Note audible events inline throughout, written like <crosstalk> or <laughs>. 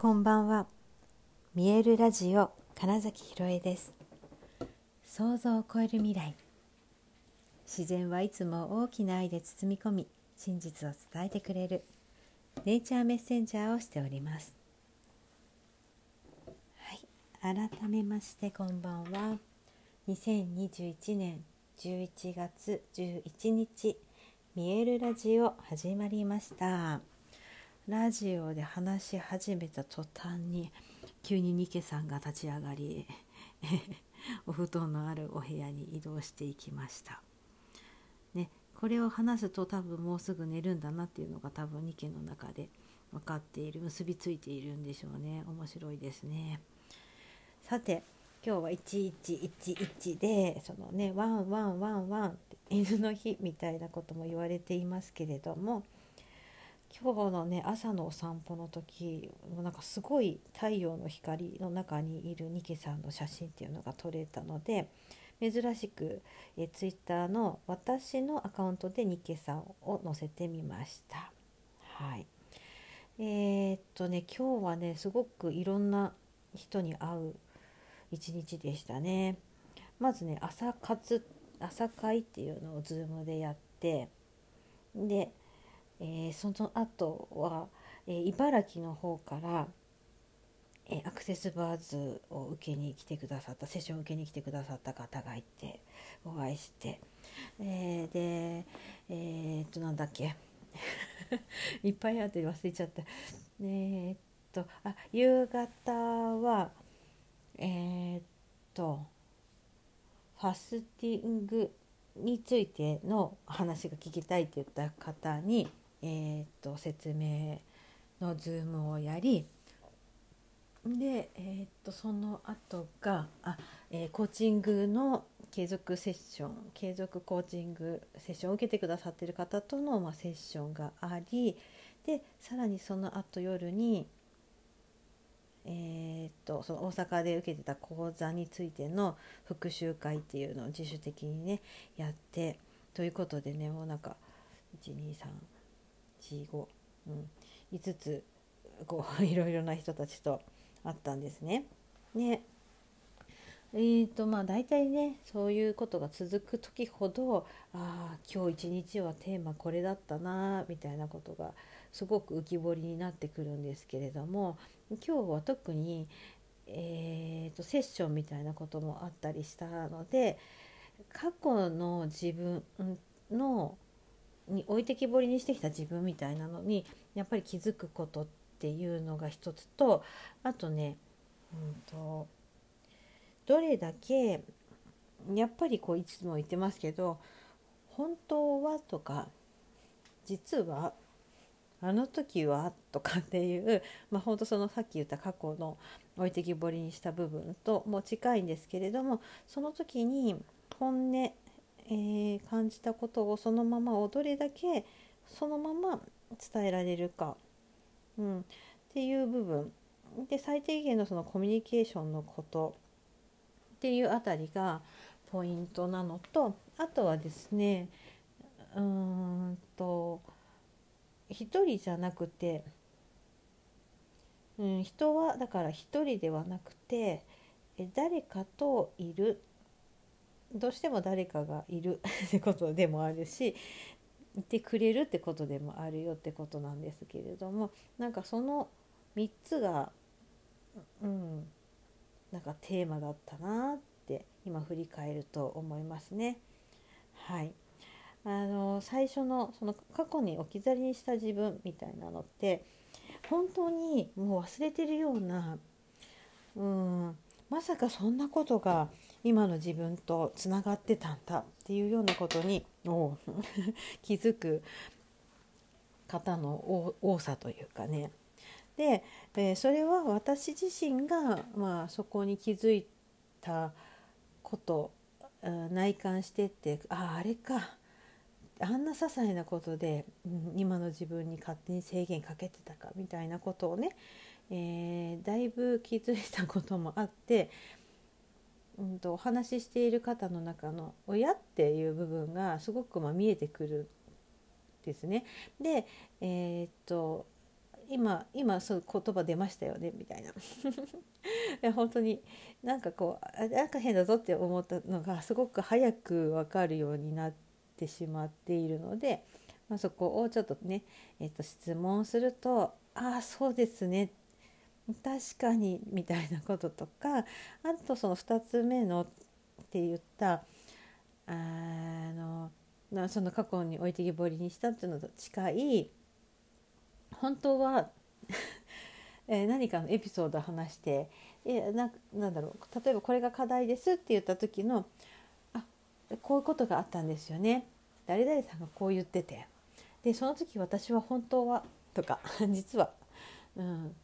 こんばんは。見えるラジオ金崎ひろえです。想像を超える未来。自然はいつも大きな愛で包み込み、真実を伝えてくれるネイチャーメッセンジャーをしております。はい、改めましてこんばんは。2021年11月11日、見えるラジオ始まりました。ラジオで話し始めた途端に急にニケさんが立ち上がり <laughs> お布団のあるお部屋に移動していきました。ね、これを話すと多分もうすぐ寝るんだなっていうのが多分ニケの中で分かっている結びついているんでしょうね面白いですね。さて今日は1111でそのねワンワンワンワンって犬の日みたいなことも言われていますけれども今日のね朝のお散歩の時なんかすごい太陽の光の中にいるニケさんの写真っていうのが撮れたので珍しくえツイッターの私のアカウントでニケさんを載せてみました。はいえー、っとね今日はねすごくいろんな人に会う一日でしたね。まずね朝活朝会っていうのを Zoom でやってでえー、その後は、えー、茨城の方から、えー、アクセスバーズを受けに来てくださったセッションを受けに来てくださった方がいてお会いして、えー、でえー、っとなんだっけ？<laughs> いっぱいあって忘れちゃった。え、っとあ夕方はえー、っとファスティングについての話が聞きたいって言った方にえー、と説明のズームをやりで、えー、とその後があ、えー、コーチングの継続セッション継続コーチングセッションを受けてくださっている方との、まあ、セッションがありでさらにその後夜に、えー、とその大阪で受けてた講座についての復習会っていうのを自主的にねやってということでねもうなんか123 45、うん、5つこう <laughs> いろいろな人たちと会ったんですね。ね。えーとまあ、大体ねそういうことが続く時ほどああ今日一日はテーマこれだったなみたいなことがすごく浮き彫りになってくるんですけれども今日は特に、えーとセッションみたいなこともあったりしたので過去の自分のに置いてきぼりにしてきた自分みたいなのにやっぱり気づくことっていうのが一つとあとね、うんと、どれだけやっぱりこういつも言ってますけど本当はとか実はあの時はとかっていう、まあ、本当そのさっき言った過去の置いてきぼりにした部分とも近いんですけれどもその時に本音えー、感じたことをそのままをどれだけそのまま伝えられるか、うん、っていう部分。で最低限のそのコミュニケーションのこと。っていうあたりがポイントなのとあとはですねうーんと一人じゃなくて、うん、人はだから一人ではなくて誰かといる。どうしても誰かがいる <laughs> ってことでもあるしいてくれるってことでもあるよってことなんですけれどもなんかその3つがうんなんかテーマだったなって今振り返ると思いますね。はいあの最初のその過去に置き去りにした自分みたいなのって本当にもう忘れてるようなうんまさかそんなことが今の自分とつながってたんだっていうようなことに <laughs> 気づく方の多さというかね。で、えー、それは私自身が、まあ、そこに気づいたこと内観してってあああれか。あんな些細なことで、今の自分に勝手に制限かけてたかみたいなことをね、えー、だいぶ気づいたこともあってうんと、お話ししている方の中の親っていう部分がすごくま見えてくるんですね。で、えー、っと今今そう言葉出ましたよねみたいな <laughs> いや本当になんかこうなんか変だぞって思ったのがすごく早く分かるようになってしまっているので、まあ、そこをちょっとね、えー、と質問すると「ああそうですね」っ確かにみたいなこととかあとその2つ目のって言ったあのその過去に置いてきぼりにしたっていうのと近い本当は <laughs> え何かのエピソードを話してえななんだろう例えばこれが課題ですって言った時のあこういうことがあったんですよね。誰々さんがこう言ってて。でその時私は本当はとか <laughs> 実は、うん、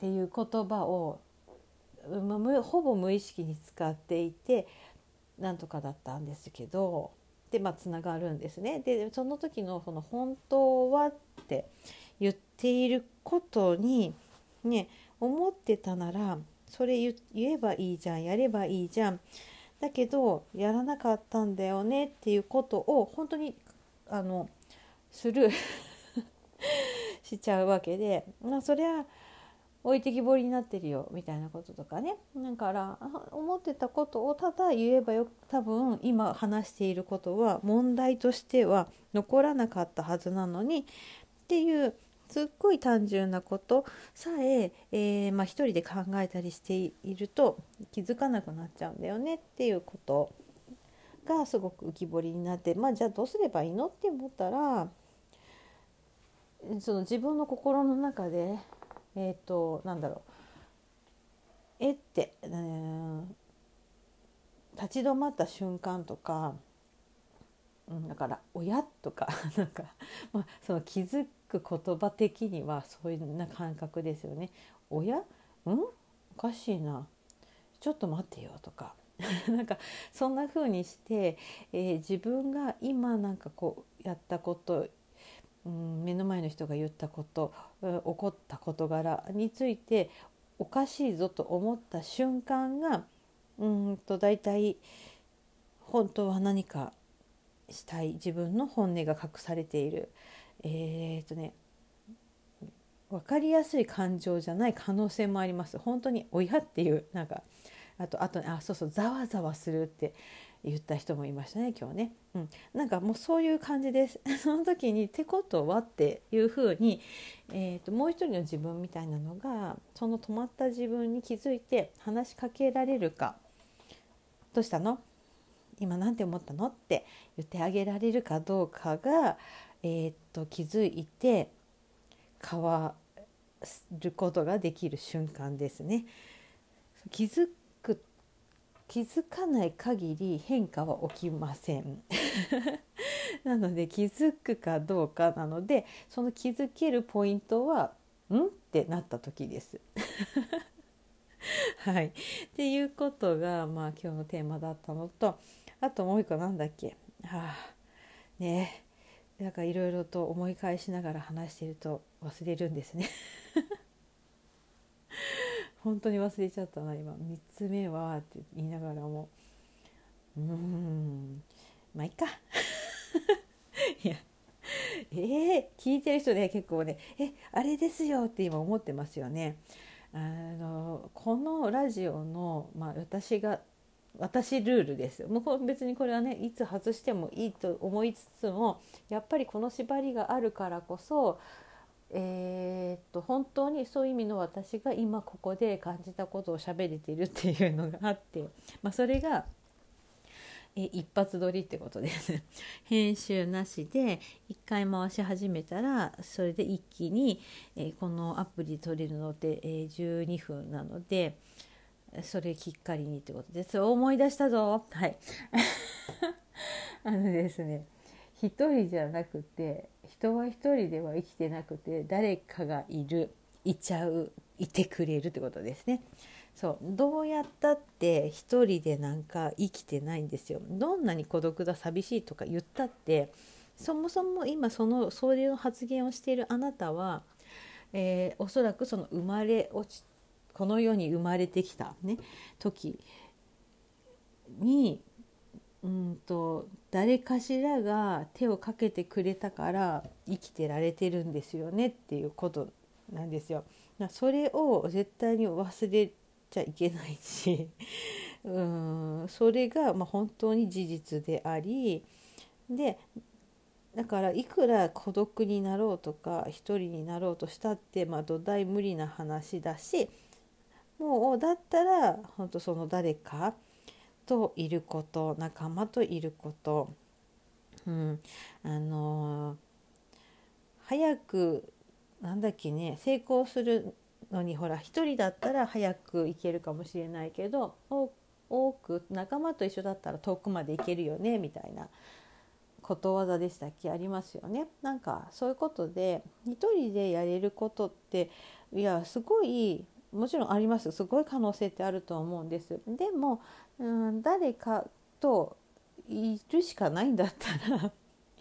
っていう言葉を、まほぼ無意識に使っていてなんとかだったんですけどでまあつながるんですね。でその時のその「本当は」って言っていることにね思ってたならそれ言えばいいじゃんやればいいじゃんだけどやらなかったんだよねっていうことを本当にあのスルーしちゃうわけで、まあ、そりゃ置いてきぼりになってるよみたいなこととかね。だから思ってたことをただ言えばよ多分今話していることは問題としては残らなかったはずなのにっていうすっごい単純なことさええー、まあ、一人で考えたりしていると気づかなくなっちゃうんだよね。っていうことがすごく浮き彫りになってまあじゃあどうすればいいの？って思ったらその自分の心の中でえっ、ー、となんだろう。えって、えー、立ち止まった瞬間とか、うん、だから「親」とか <laughs> なんか、まあ、その気づく言葉的にはそういうな感覚ですよね。親うん？おかしいな。ちょっと待ってよとか。<laughs> なんかそんな風にして、えー、自分が今なんかこうやったことうん、目の前の人が言ったこと起こった事柄についておかしいぞと思った瞬間がうんと大体本当は何かしたい自分の本音が隠されている。えー、っとね分かりやすい感情じゃない可能性もあります。本当に親っていうなんかあとあとあそうそうざわざわするって言った人もいましたね今日ね、うん、なんかもうそういう感じです <laughs> その時に「てことは?」っていうふうに、えーと、もう一人の自分みたいなのがその止まった自分に気づいて話しかけられるか「どうしたの？今何て思ったの?」って言ってあげられるかどうかが、えーと、気づいて変わることができる瞬間ですね。気づ気づかない限り変化は起きません。<laughs> なので気づくかどうかなのでその気づけるポイントは「ん?」ってなった時です。<laughs> はい、っていうことが、まあ、今日のテーマだったのとあともう一個なんだっけ？はあ。ね。なんかいろいろと思い返しながら話してると忘れるんですね。本当に忘れちゃったな今。3つ目はって言いながらも。うん。まあいっか。<laughs> いや。えー、聞いてる人ね結構ね「えあれですよ」って今思ってますよね。あのこのラジオの、まあ、私が私ルールですもう別にこれはねいつ外してもいいと思いつつもやっぱりこの縛りがあるからこそえー、っと本当にそういう意味の私が今ここで感じたことを喋れているっていうのがあって、<laughs> まあ、それがえ一発撮りってことです <laughs> 編集なしで1回回し始めたらそれで一気に、えこのアプリ撮れるので、え12分なのでそれきっかりにってことです。思い出したぞ。はい。<laughs> あのですね。一人じゃなくて人は一人では生きてなくて誰かがいるいちゃういてくれるってことですね。そうどうやったって一人でなんか生きてないんですよ。どんなに孤独だ寂しいとか言ったってそもそも今そのそういう発言をしているあなたは、えー、おそらくその生まれ落ちこの世に生まれてきたね時にうんと誰かしらが手をかけてくれたから生きてられてるんですよねっていうことなんですよ。それを絶対に忘れちゃいけないし <laughs> うんそれがま本当に事実でありでだからいくら孤独になろうとか一人になろうとしたって、まあ、土台無理な話だしもうだったら本当その誰かといること仲間といること、うん、あのー、早くなんだっけね成功するのにほら一人だったら早く行けるかもしれないけど多く仲間と一緒だったら遠くまで行けるよねみたいなことわざでしたっけ？ありますよね。なんかそういうことで一人でやれることっていやすごいもちろんありますすごい可能性ってあると思うんです。でもうん誰かといるしかないんだったら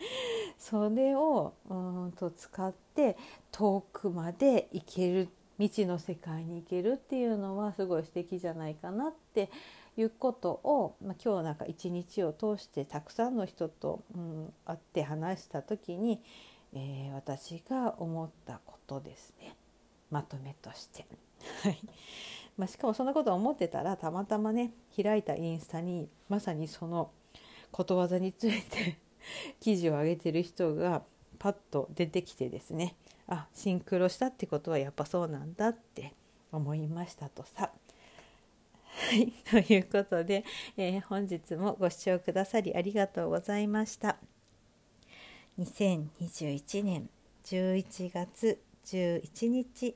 <laughs> それをうんと使って遠くまで行ける未知の世界に行けるっていうのはすごい素敵じゃないかなっていうことを、まあ、今日なんか一日を通してたくさんの人と、うん、会って話した時に、えー、私が思ったことですねまとめとして。はいまあ、しかもそんなこと思ってたらたまたまね開いたインスタにまさにそのことわざについて <laughs> 記事を上げてる人がパッと出てきてですねあシンクロしたってことはやっぱそうなんだって思いましたとさ。はい、<laughs> ということで、えー、本日もご視聴くださりありがとうございました。2021年11月11日